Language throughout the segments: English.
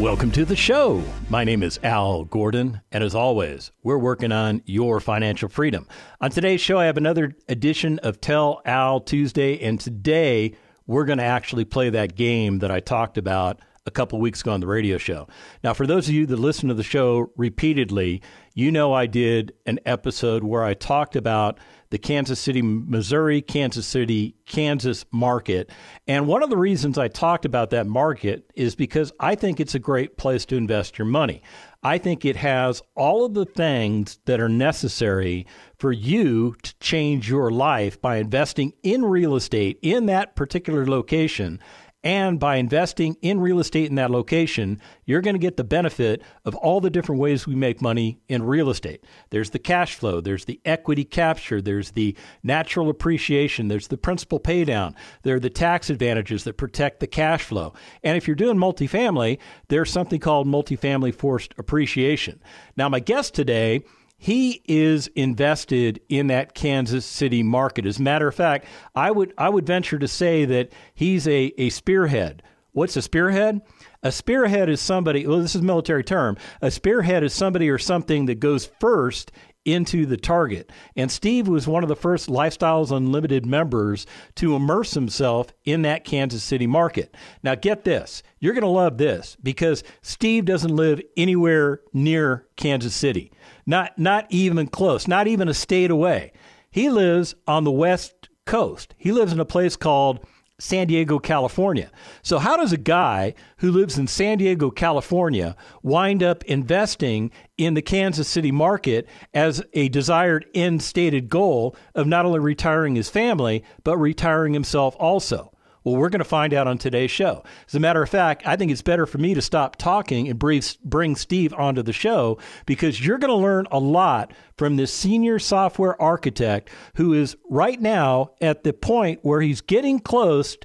Welcome to the show. My name is Al Gordon, and as always, we're working on your financial freedom. On today's show, I have another edition of Tell Al Tuesday, and today we're going to actually play that game that I talked about a couple weeks ago on the radio show. Now, for those of you that listen to the show repeatedly, you know I did an episode where I talked about the Kansas City, Missouri, Kansas City, Kansas market. And one of the reasons I talked about that market is because I think it's a great place to invest your money. I think it has all of the things that are necessary for you to change your life by investing in real estate in that particular location and by investing in real estate in that location, you're going to get the benefit of all the different ways we make money in real estate. There's the cash flow, there's the equity capture, there's the natural appreciation, there's the principal paydown, there are the tax advantages that protect the cash flow. And if you're doing multifamily, there's something called multifamily forced appreciation. Now, my guest today he is invested in that Kansas City market. As a matter of fact, I would I would venture to say that he's a, a spearhead. What's a spearhead? A spearhead is somebody, well, this is a military term. A spearhead is somebody or something that goes first into the target. And Steve was one of the first Lifestyles Unlimited members to immerse himself in that Kansas City market. Now, get this you're going to love this because Steve doesn't live anywhere near Kansas City not not even close, not even a state away. He lives on the west coast. He lives in a place called San Diego, California. So, how does a guy who lives in San Diego, California, wind up investing in the Kansas City market as a desired end stated goal of not only retiring his family, but retiring himself also? Well, we're going to find out on today's show. As a matter of fact, I think it's better for me to stop talking and bring Steve onto the show because you're going to learn a lot from this senior software architect who is right now at the point where he's getting close.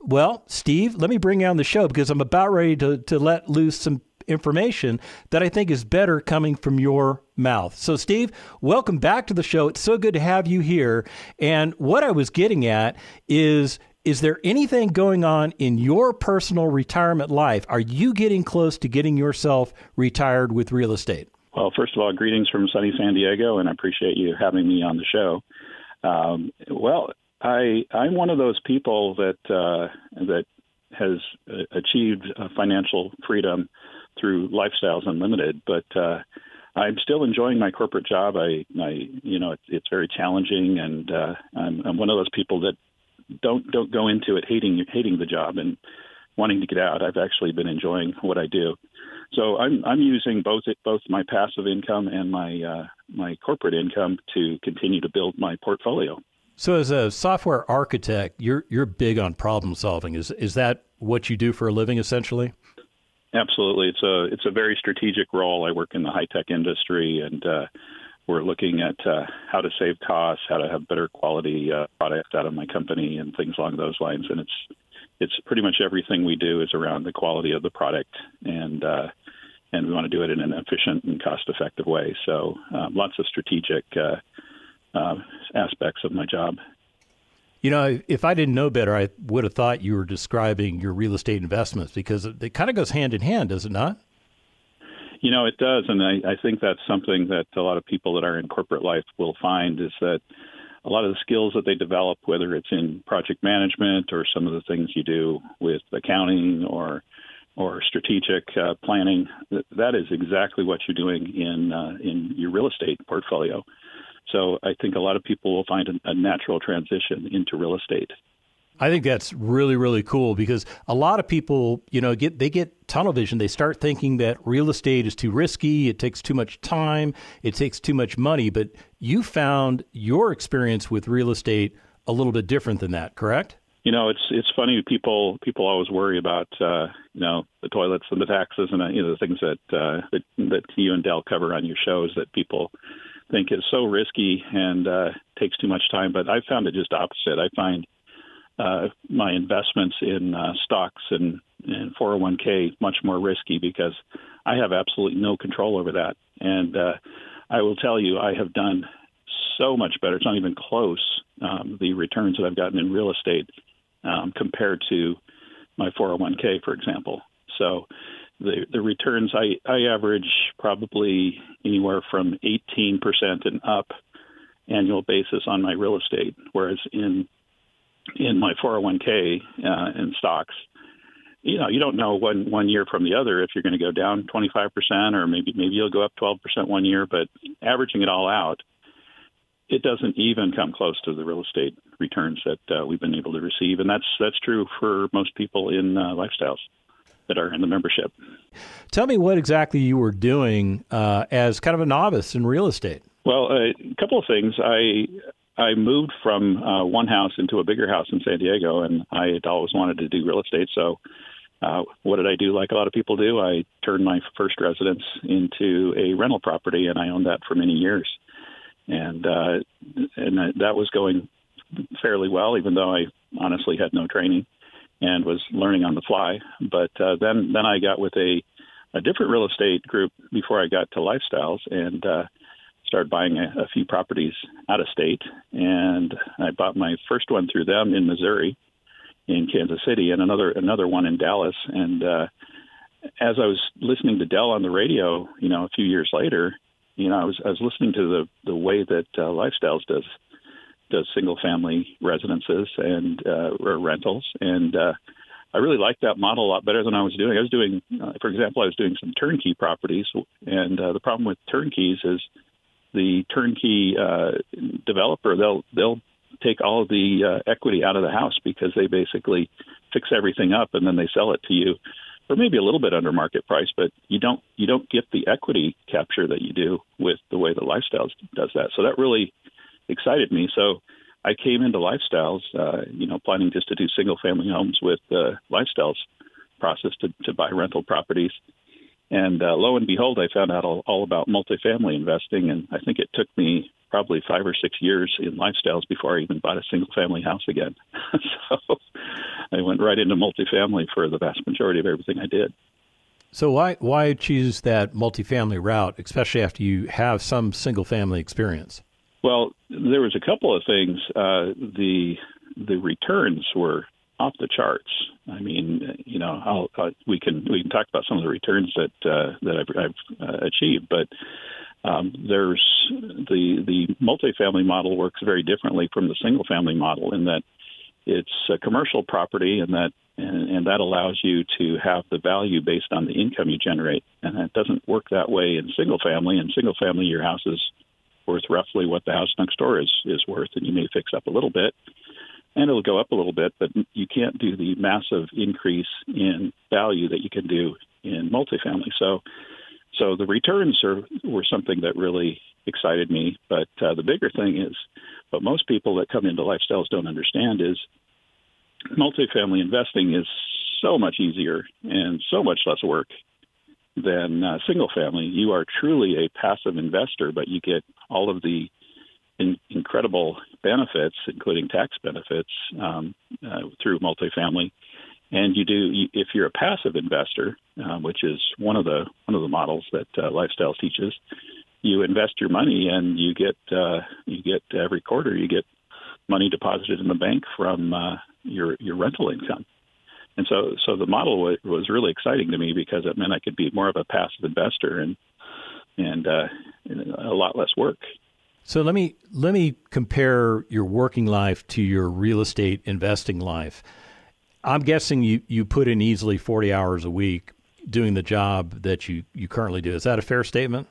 Well, Steve, let me bring you on the show because I'm about ready to, to let loose some information that I think is better coming from your mouth. So, Steve, welcome back to the show. It's so good to have you here. And what I was getting at is is there anything going on in your personal retirement life? Are you getting close to getting yourself retired with real estate? Well, first of all, greetings from sunny San Diego, and I appreciate you having me on the show. Um, well, I I'm one of those people that uh, that has uh, achieved uh, financial freedom through Lifestyles Unlimited, but uh, I'm still enjoying my corporate job. I, I you know, it's, it's very challenging, and uh, I'm, I'm one of those people that don't don't go into it hating hating the job and wanting to get out. I've actually been enjoying what I do. So I'm I'm using both both my passive income and my uh, my corporate income to continue to build my portfolio. So as a software architect, you're you're big on problem solving. Is is that what you do for a living essentially? Absolutely. It's a it's a very strategic role. I work in the high tech industry and uh, we're looking at uh, how to save costs, how to have better quality uh, products out of my company, and things along those lines. And it's it's pretty much everything we do is around the quality of the product, and uh, and we want to do it in an efficient and cost-effective way. So um, lots of strategic uh, uh, aspects of my job. You know, if I didn't know better, I would have thought you were describing your real estate investments because it kind of goes hand in hand, does it not? You know, it does, and I, I think that's something that a lot of people that are in corporate life will find is that a lot of the skills that they develop, whether it's in project management or some of the things you do with accounting or or strategic uh, planning, that is exactly what you're doing in uh, in your real estate portfolio. So I think a lot of people will find a, a natural transition into real estate. I think that's really really cool because a lot of people, you know, get they get tunnel vision. They start thinking that real estate is too risky, it takes too much time, it takes too much money, but you found your experience with real estate a little bit different than that, correct? You know, it's it's funny. People people always worry about uh, you know the toilets and the taxes and uh, you know the things that uh, that that you and Del cover on your shows that people think is so risky and uh, takes too much time. But I found it just opposite. I find uh, my investments in uh, stocks and, and 401k much more risky because I have absolutely no control over that. And uh, I will tell you, I have done so much better. It's not even close. Um, the returns that I've gotten in real estate um, compared to my 401k, for example. So the the returns I I average probably anywhere from 18% and up annual basis on my real estate, whereas in in my 401k uh, in stocks, you know, you don't know one one year from the other if you're going to go down 25% or maybe maybe you'll go up 12% one year, but averaging it all out, it doesn't even come close to the real estate returns that uh, we've been able to receive, and that's that's true for most people in uh, lifestyles that are in the membership. Tell me what exactly you were doing uh, as kind of a novice in real estate. Well, a couple of things. I I moved from uh, one house into a bigger house in San Diego, and I had always wanted to do real estate. So, uh, what did I do? Like a lot of people do, I turned my first residence into a rental property, and I owned that for many years. And uh, and that was going fairly well, even though I honestly had no training and was learning on the fly. But uh, then then I got with a a different real estate group before I got to Lifestyles, and uh, started buying a, a few properties out of state, and I bought my first one through them in Missouri, in Kansas City, and another another one in Dallas. And uh, as I was listening to Del on the radio, you know, a few years later, you know, I was I was listening to the the way that uh, Lifestyles does does single family residences and uh, or rentals, and uh, I really liked that model a lot better than I was doing. I was doing, uh, for example, I was doing some turnkey properties, and uh, the problem with turnkeys is the turnkey uh, developer they'll they'll take all the uh, equity out of the house because they basically fix everything up and then they sell it to you for maybe a little bit under market price, but you don't you don't get the equity capture that you do with the way the lifestyles does that. So that really excited me. So I came into lifestyles, uh, you know, planning just to do single family homes with uh, lifestyles process to, to buy rental properties. And uh, lo and behold, I found out all, all about multifamily investing, and I think it took me probably five or six years in lifestyles before I even bought a single family house again. so I went right into multifamily for the vast majority of everything I did. So why why choose that multifamily route, especially after you have some single family experience? Well, there was a couple of things. Uh, the the returns were off the charts. I mean, you know, I'll, I'll, we can we can talk about some of the returns that uh, that I've, I've uh, achieved, but um, there's the the multifamily model works very differently from the single family model in that it's a commercial property and that and, and that allows you to have the value based on the income you generate, and it doesn't work that way in single family. In single family, your house is worth roughly what the house next door is is worth, and you may fix up a little bit and it'll go up a little bit, but you can't do the massive increase in value that you can do in multifamily. So, so the returns are were something that really excited me. But uh, the bigger thing is, what most people that come into lifestyles don't understand is multifamily investing is so much easier and so much less work than uh, single family. You are truly a passive investor, but you get all of the in, incredible benefits, including tax benefits, um, uh, through multifamily. And you do if you're a passive investor, uh, which is one of the one of the models that uh, Lifestyle teaches. You invest your money, and you get uh, you get every quarter you get money deposited in the bank from uh, your your rental income. And so, so the model w- was really exciting to me because it meant I could be more of a passive investor and and uh, a lot less work. So let me let me compare your working life to your real estate investing life. I'm guessing you, you put in easily 40 hours a week doing the job that you, you currently do. Is that a fair statement?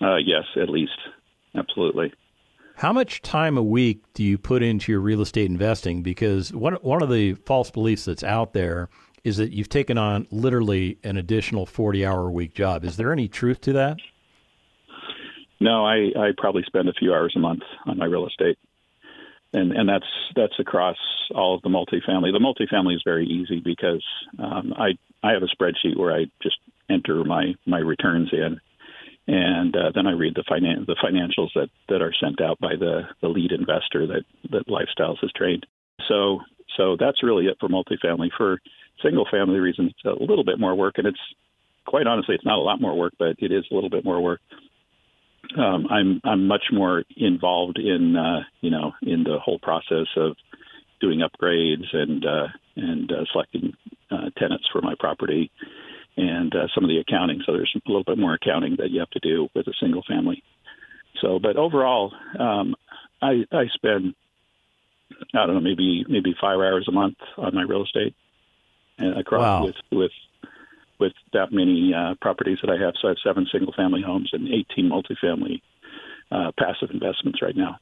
Uh, yes, at least. Absolutely. How much time a week do you put into your real estate investing? Because one, one of the false beliefs that's out there is that you've taken on literally an additional 40 hour a week job. Is there any truth to that? No, I, I probably spend a few hours a month on my real estate. and and that's that's across all of the multifamily. The multifamily is very easy because um, I I have a spreadsheet where I just enter my my returns in, and uh, then I read the finan- the financials that that are sent out by the the lead investor that that Lifestyles has trained. So so that's really it for multifamily. For single family reasons, it's a little bit more work, and it's quite honestly, it's not a lot more work, but it is a little bit more work um, I'm I'm much more involved in uh, you know in the whole process of doing upgrades and uh, and uh, selecting uh, tenants for my property and uh, some of the accounting. So there's a little bit more accounting that you have to do with a single family. So, but overall, um, I I spend I don't know maybe maybe five hours a month on my real estate and uh, across wow. with with with that many uh, properties that I have. So I have seven single family homes and 18 multifamily uh, passive investments right now.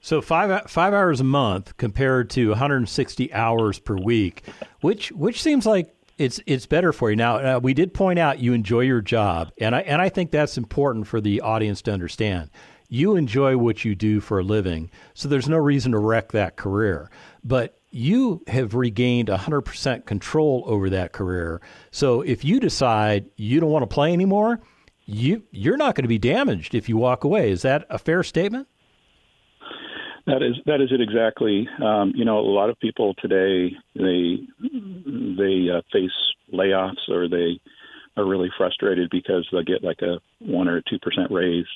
So five five hours a month compared to 160 hours per week, which which seems like it's it's better for you. Now uh, we did point out you enjoy your job, and I and I think that's important for the audience to understand. You enjoy what you do for a living, so there's no reason to wreck that career. But you have regained 100% control over that career. So if you decide you don't want to play anymore, you you're not going to be damaged if you walk away. Is that a fair statement? That is that is it exactly. Um, you know, a lot of people today they they uh, face layoffs or they are really frustrated because they'll get like a one or two percent raise.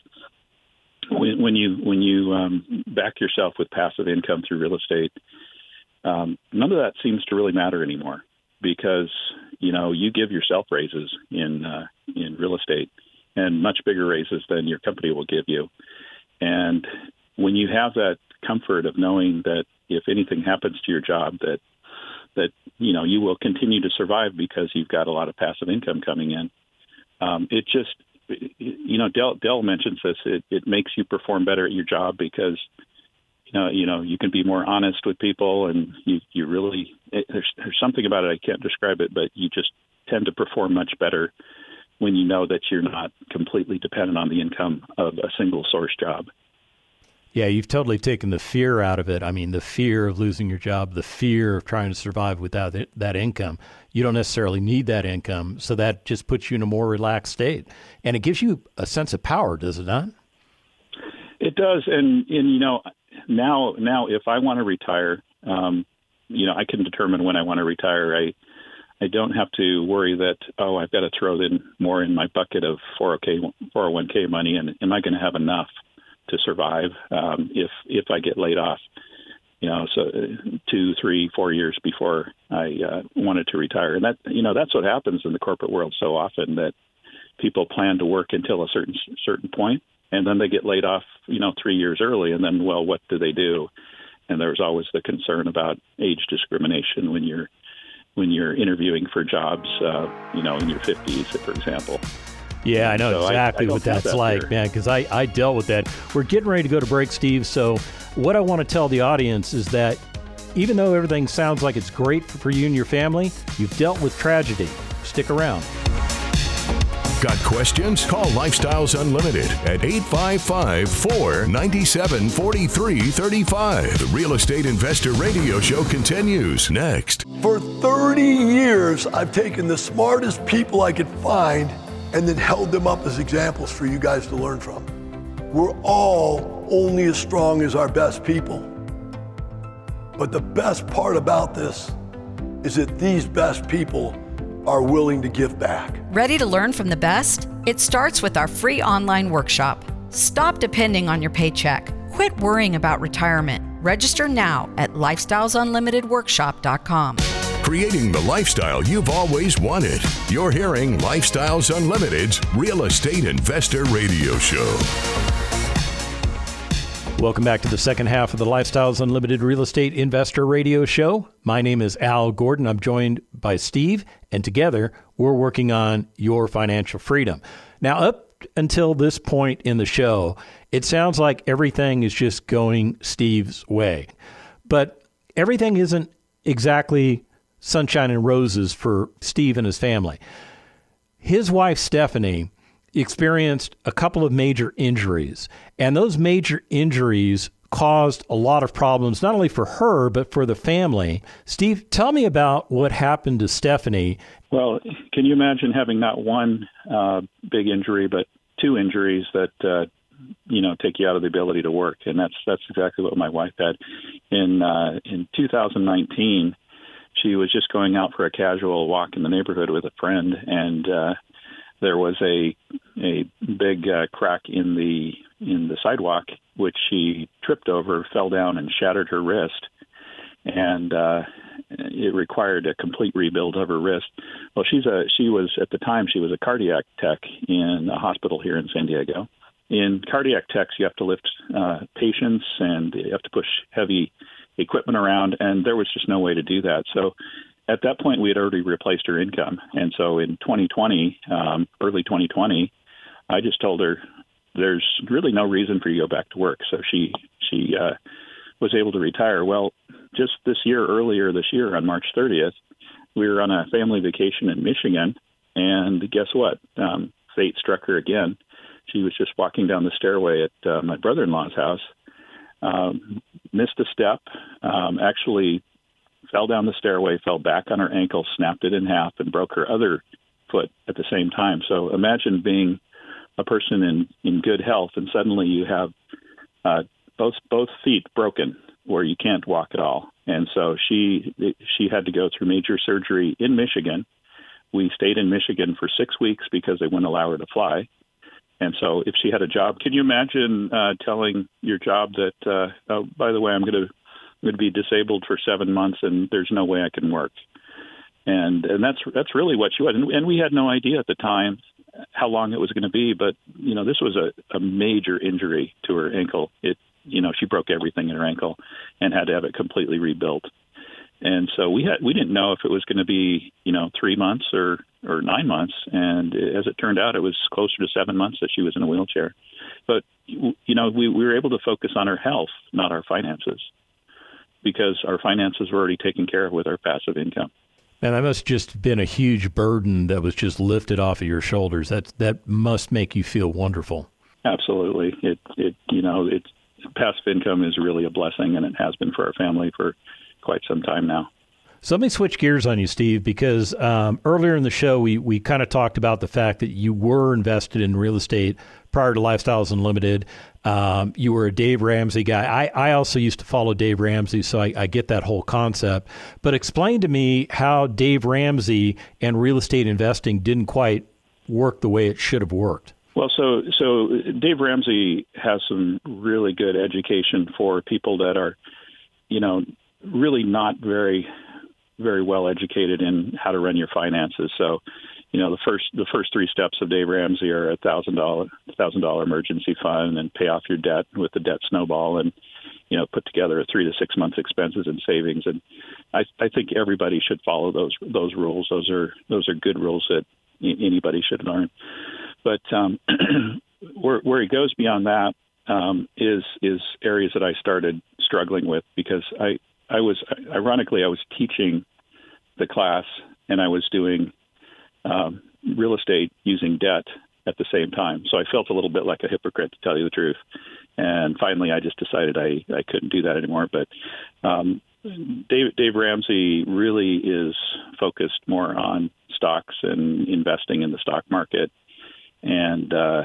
When, when you when you um, back yourself with passive income through real estate, um, none of that seems to really matter anymore because you know you give yourself raises in uh, in real estate and much bigger raises than your company will give you. And when you have that comfort of knowing that if anything happens to your job, that that you know you will continue to survive because you've got a lot of passive income coming in. Um, it just you know Dell Del mentions this. It, it makes you perform better at your job because you know, you know, you can be more honest with people, and you you really it, there's there's something about it I can't describe it, but you just tend to perform much better when you know that you're not completely dependent on the income of a single source job. Yeah, you've totally taken the fear out of it. I mean, the fear of losing your job, the fear of trying to survive without that income. You don't necessarily need that income, so that just puts you in a more relaxed state, and it gives you a sense of power, does it not? It does, and and you know, now now if I want to retire, um, you know, I can determine when I want to retire. I I don't have to worry that oh I've got to throw in more in my bucket of 401k 401k money, and am I going to have enough to survive um, if if I get laid off? You know, so uh, two, three, four years before I uh, wanted to retire, and that you know that's what happens in the corporate world so often that people plan to work until a certain certain point, and then they get laid off, you know, three years early, and then well, what do they do? And there's always the concern about age discrimination when you're when you're interviewing for jobs, uh, you know, in your 50s, for example. Yeah, I know so exactly I, I what that's that like, here. man, because I, I dealt with that. We're getting ready to go to break, Steve. So, what I want to tell the audience is that even though everything sounds like it's great for you and your family, you've dealt with tragedy. Stick around. Got questions? Call Lifestyles Unlimited at 855 497 4335. The Real Estate Investor Radio Show continues next. For 30 years, I've taken the smartest people I could find and then held them up as examples for you guys to learn from. We're all only as strong as our best people. But the best part about this is that these best people are willing to give back. Ready to learn from the best? It starts with our free online workshop. Stop depending on your paycheck. Quit worrying about retirement. Register now at lifestylesunlimitedworkshop.com. Creating the lifestyle you've always wanted. You're hearing Lifestyles Unlimited's Real Estate Investor Radio Show. Welcome back to the second half of the Lifestyles Unlimited Real Estate Investor Radio Show. My name is Al Gordon. I'm joined by Steve, and together we're working on your financial freedom. Now, up until this point in the show, it sounds like everything is just going Steve's way. But everything isn't exactly sunshine and roses for Steve and his family. His wife, Stephanie, experienced a couple of major injuries, and those major injuries caused a lot of problems, not only for her, but for the family. Steve, tell me about what happened to Stephanie. Well, can you imagine having not one uh, big injury, but two injuries that uh, you know take you out of the ability to work? And that's that's exactly what my wife had in uh, in 2019. She was just going out for a casual walk in the neighborhood with a friend, and uh, there was a a big uh, crack in the in the sidewalk, which she tripped over, fell down, and shattered her wrist. And uh, it required a complete rebuild of her wrist. Well, she's a she was at the time she was a cardiac tech in a hospital here in San Diego. In cardiac techs, you have to lift uh, patients and you have to push heavy equipment around, and there was just no way to do that. So at that point, we had already replaced her income, and so in 2020, um, early 2020, I just told her there's really no reason for you to go back to work. So she she uh, was able to retire. Well, just this year, earlier this year, on March 30th, we were on a family vacation in Michigan, and guess what? Um, fate struck her again. She was just walking down the stairway at uh, my brother-in-law's house, um, missed a step, um, actually fell down the stairway, fell back on her ankle, snapped it in half, and broke her other foot at the same time. So imagine being a person in in good health, and suddenly you have uh, both both feet broken, where you can't walk at all. And so she she had to go through major surgery in Michigan. We stayed in Michigan for six weeks because they wouldn't allow her to fly. And so, if she had a job, can you imagine uh, telling your job that, uh, oh, by the way, I'm going to to be disabled for seven months and there's no way I can work? And and that's that's really what she was. And, and we had no idea at the time how long it was going to be. But you know, this was a, a major injury to her ankle. It you know she broke everything in her ankle and had to have it completely rebuilt. And so we had we didn't know if it was going to be you know three months or or nine months. And as it turned out, it was closer to seven months that she was in a wheelchair. But you know we, we were able to focus on her health, not our finances, because our finances were already taken care of with our passive income. And that must just been a huge burden that was just lifted off of your shoulders. That that must make you feel wonderful. Absolutely. It it you know it's passive income is really a blessing, and it has been for our family for quite some time now. So let me switch gears on you, Steve, because um, earlier in the show we we kind of talked about the fact that you were invested in real estate prior to Lifestyles Unlimited. Um, you were a Dave Ramsey guy. I, I also used to follow Dave Ramsey, so I, I get that whole concept. But explain to me how Dave Ramsey and real estate investing didn't quite work the way it should have worked. Well, so so Dave Ramsey has some really good education for people that are, you know, really not very very well educated in how to run your finances. So you know the first the first three steps of Dave Ramsey are a thousand dollar thousand dollar emergency fund and pay off your debt with the debt snowball and you know put together a three to six months expenses and savings. And I I think everybody should follow those those rules. Those are those are good rules that anybody should learn. But um, where where he goes beyond that um, is is areas that I started struggling with because I I was ironically I was teaching the class and I was doing um, real estate using debt at the same time. So I felt a little bit like a hypocrite, to tell you the truth. And finally, I just decided I, I couldn't do that anymore. But um, Dave, Dave Ramsey really is focused more on stocks and investing in the stock market. And uh,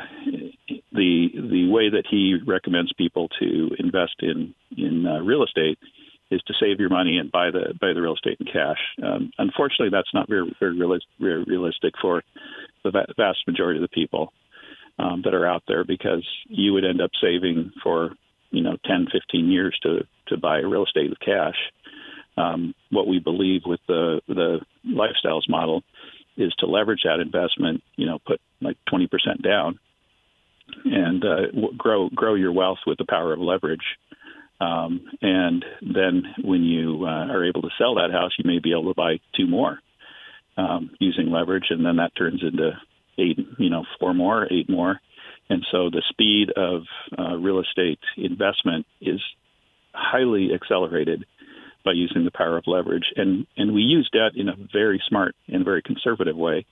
the the way that he recommends people to invest in in uh, real estate is to save your money and buy the buy the real estate in cash. Um, unfortunately, that's not very very, very realistic for the va- vast majority of the people um, that are out there because you would end up saving for you know 10, 15 years to to buy real estate with cash. Um, what we believe with the the lifestyles model is to leverage that investment. You know, put like 20% down and uh, grow grow your wealth with the power of leverage. Um, and then when you uh, are able to sell that house, you may be able to buy two more um, using leverage, and then that turns into eight, you know, four more, eight more. And so the speed of uh, real estate investment is highly accelerated by using the power of leverage. And and we use debt in a very smart and very conservative way.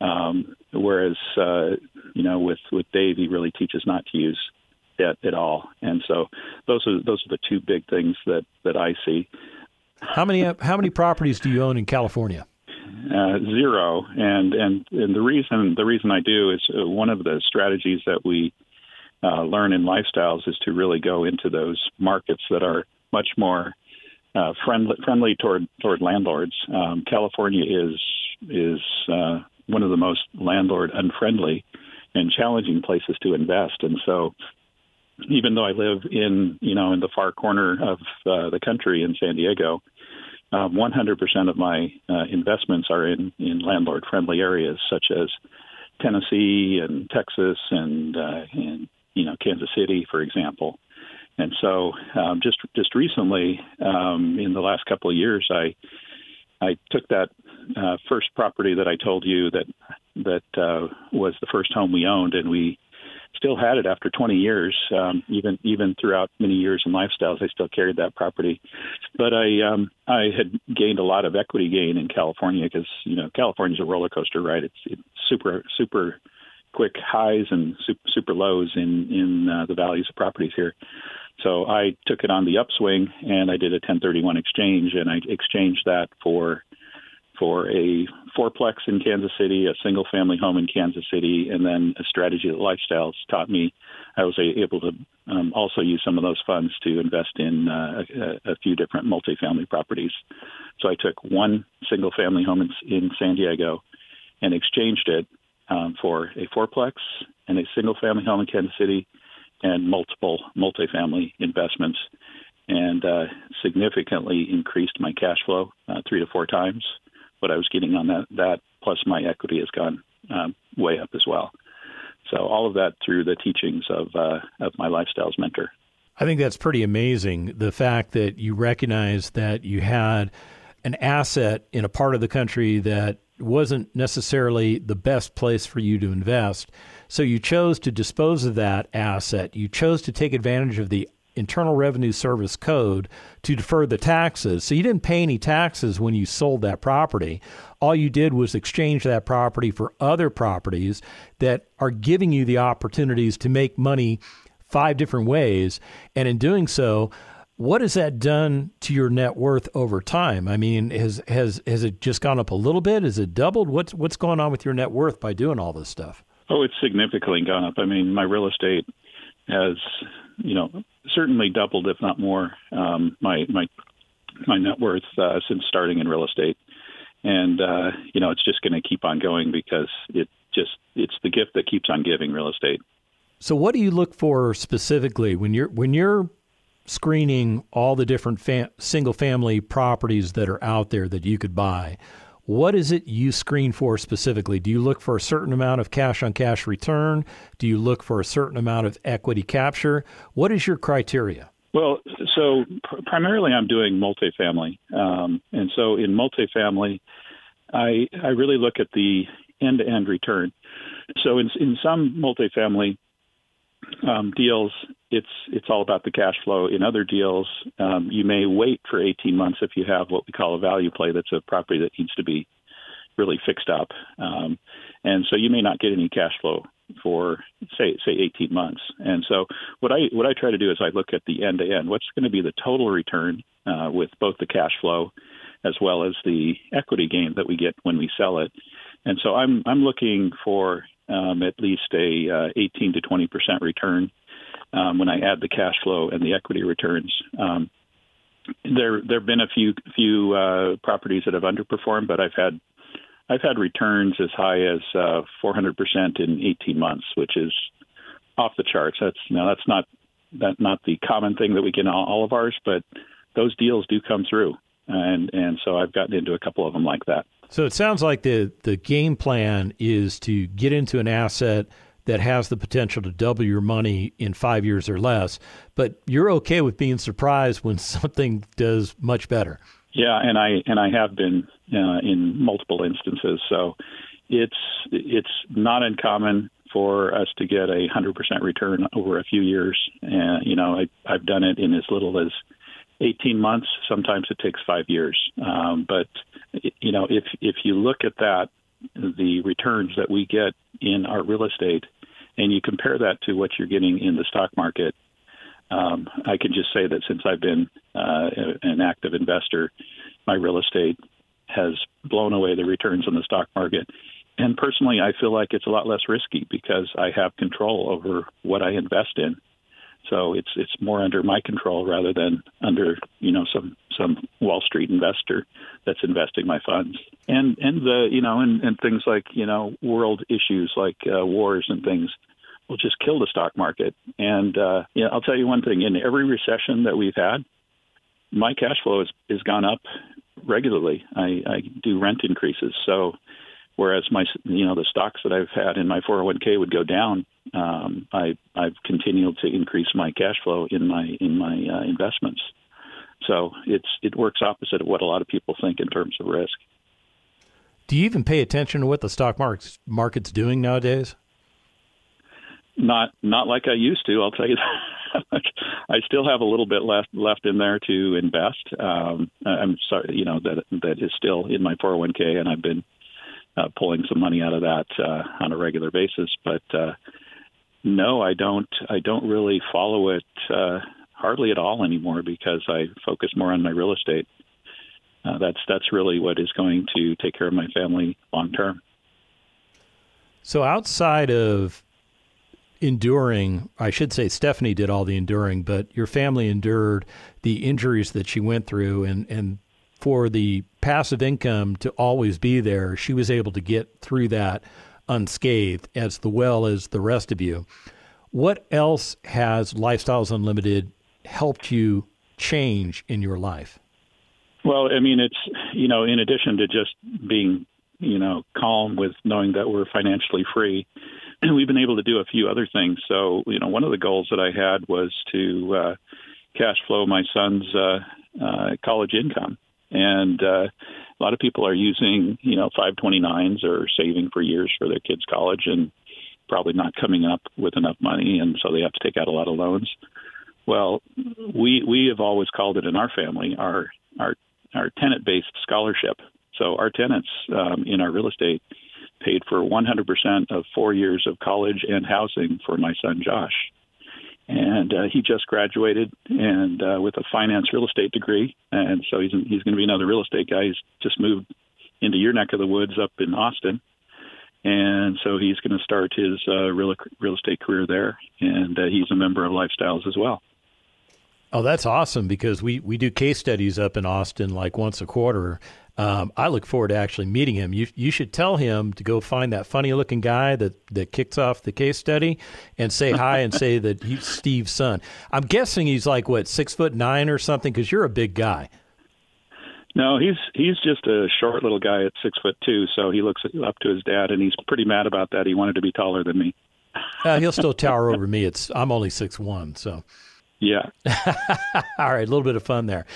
Um, whereas uh, you know with with Dave, he really teaches not to use at, at all. And so those are those are the two big things that that I see. How many how many properties do you own in California? Uh, zero, and and and the reason the reason I do is uh, one of the strategies that we uh, learn in lifestyles is to really go into those markets that are much more uh, friendly friendly toward toward landlords. Um, California is is uh, one of the most landlord unfriendly and challenging places to invest, and so even though I live in you know in the far corner of uh, the country in San Diego, um, 100% of my uh, investments are in in landlord friendly areas such as Tennessee and Texas and uh, and you know Kansas City, for example. And so, um, just just recently, um, in the last couple of years, I I took that uh, first property that I told you that that uh, was the first home we owned, and we still had it after 20 years. Um, even even throughout many years in lifestyles, I still carried that property. But I um, I had gained a lot of equity gain in California because you know California's a roller coaster, right? It's, it's super super quick highs and super, super lows in in uh, the values of properties here. So I took it on the upswing and I did a 1031 exchange and I exchanged that for for a fourplex in Kansas City, a single family home in Kansas City, and then a strategy that Lifestyles taught me. I was able to um, also use some of those funds to invest in uh, a, a, few different multifamily properties. So I took one single family home in, in San Diego and exchanged it um, for a fourplex and a single family home in Kansas City and multiple multifamily investments and uh, significantly increased my cash flow uh, three to four times what I was getting on that. That plus my equity has gone um, way up as well. So all of that through the teachings of uh, of my lifestyles mentor. I think that's pretty amazing. The fact that you recognize that you had an asset in a part of the country that wasn't necessarily the best place for you to invest. So you chose to dispose of that asset. You chose to take advantage of the Internal Revenue Service code to defer the taxes. So you didn't pay any taxes when you sold that property. All you did was exchange that property for other properties that are giving you the opportunities to make money five different ways. And in doing so, what has that done to your net worth over time? I mean, has has has it just gone up a little bit? Has it doubled? What's what's going on with your net worth by doing all this stuff? Oh, it's significantly gone up. I mean, my real estate has, you know, certainly doubled, if not more, um, my my my net worth uh, since starting in real estate, and uh, you know, it's just going to keep on going because it just it's the gift that keeps on giving. Real estate. So, what do you look for specifically when you're when you're screening all the different fam- single family properties that are out there that you could buy, what is it you screen for specifically? Do you look for a certain amount of cash on cash return? Do you look for a certain amount of equity capture? What is your criteria? Well, so pr- primarily I'm doing multifamily. Um, and so in multifamily, I, I really look at the end to end return. So in, in some multifamily, um, deals, it's it's all about the cash flow. In other deals, um, you may wait for 18 months if you have what we call a value play. That's a property that needs to be really fixed up, um, and so you may not get any cash flow for say say 18 months. And so what I what I try to do is I look at the end to end. What's going to be the total return uh, with both the cash flow as well as the equity gain that we get when we sell it. And so I'm I'm looking for um, at least a uh, 18 to 20 percent return um, when I add the cash flow and the equity returns. Um, there there have been a few few uh, properties that have underperformed, but I've had I've had returns as high as uh, 400 percent in 18 months, which is off the charts. That's know that's not that not the common thing that we get in all of ours, but those deals do come through, and and so I've gotten into a couple of them like that. So it sounds like the the game plan is to get into an asset that has the potential to double your money in five years or less, but you're okay with being surprised when something does much better. Yeah, and I and I have been uh, in multiple instances. So it's it's not uncommon for us to get a hundred percent return over a few years. And you know, I, I've done it in as little as 18 months. Sometimes it takes five years. Um, but you know, if if you look at that, the returns that we get in our real estate and you compare that to what you're getting in the stock market, um, I can just say that since I've been uh, an active investor, my real estate has blown away the returns in the stock market. And personally, I feel like it's a lot less risky because I have control over what I invest in. So it's it's more under my control rather than under you know some some Wall Street investor that's investing my funds. And and the you know and, and things like you know world issues like uh, wars and things will just kill the stock market. And uh, yeah, I'll tell you one thing: in every recession that we've had, my cash flow has, has gone up regularly. I, I do rent increases, so whereas my you know the stocks that I've had in my 401k would go down, um, I I've continued to increase my cash flow in my in my uh, investments. So it's it works opposite of what a lot of people think in terms of risk. Do you even pay attention to what the stock market's market's doing nowadays? Not not like I used to. I'll tell you that. I still have a little bit left left in there to invest. Um, I'm sorry, you know that that is still in my 401k, and I've been uh, pulling some money out of that uh, on a regular basis. But uh, no, I don't. I don't really follow it uh, hardly at all anymore because I focus more on my real estate. Uh, that's that's really what is going to take care of my family long term. So outside of enduring, I should say Stephanie did all the enduring, but your family endured the injuries that she went through and, and for the passive income to always be there, she was able to get through that unscathed as well as the rest of you. What else has Lifestyles Unlimited helped you change in your life? Well, I mean, it's, you know, in addition to just being, you know, calm with knowing that we're financially free, we've been able to do a few other things. So, you know, one of the goals that I had was to uh, cash flow my son's uh, uh, college income. And uh, a lot of people are using, you know, 529s or saving for years for their kids' college and probably not coming up with enough money, and so they have to take out a lot of loans. Well, we we have always called it in our family our our our tenant based scholarship. So our tenants um, in our real estate paid for 100% of four years of college and housing for my son Josh and uh, he just graduated and uh, with a finance real estate degree, and so he's he's going to be another real estate guy. He's just moved into your neck of the woods up in Austin, and so he's going to start his uh, real real estate career there, and uh, he's a member of Lifestyles as well. Oh, that's awesome because we, we do case studies up in Austin like once a quarter, um, I look forward to actually meeting him. You you should tell him to go find that funny looking guy that, that kicks off the case study and say hi and say that he's Steve's son. I'm guessing he's like what six foot nine or something because you're a big guy. No, he's he's just a short little guy at six foot two, so he looks up to his dad, and he's pretty mad about that. He wanted to be taller than me. uh, he'll still tower over me. It's I'm only six one, so yeah. All right, a little bit of fun there.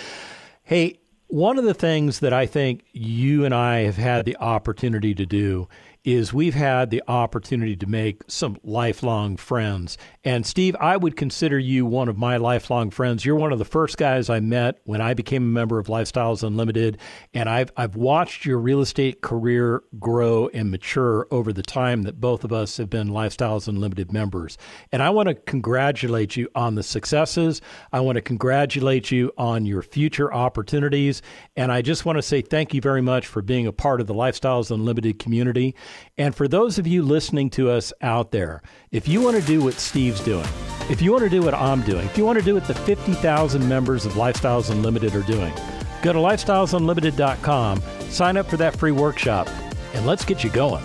Hey, one of the things that I think you and I have had the opportunity to do is we've had the opportunity to make some lifelong friends. And Steve, I would consider you one of my lifelong friends. You're one of the first guys I met when I became a member of Lifestyles Unlimited, and I've I've watched your real estate career grow and mature over the time that both of us have been Lifestyles Unlimited members. And I want to congratulate you on the successes. I want to congratulate you on your future opportunities, and I just want to say thank you very much for being a part of the Lifestyles Unlimited community. And for those of you listening to us out there, if you want to do what Steve's doing, if you want to do what I'm doing, if you want to do what the 50,000 members of Lifestyles Unlimited are doing, go to lifestylesunlimited.com, sign up for that free workshop, and let's get you going.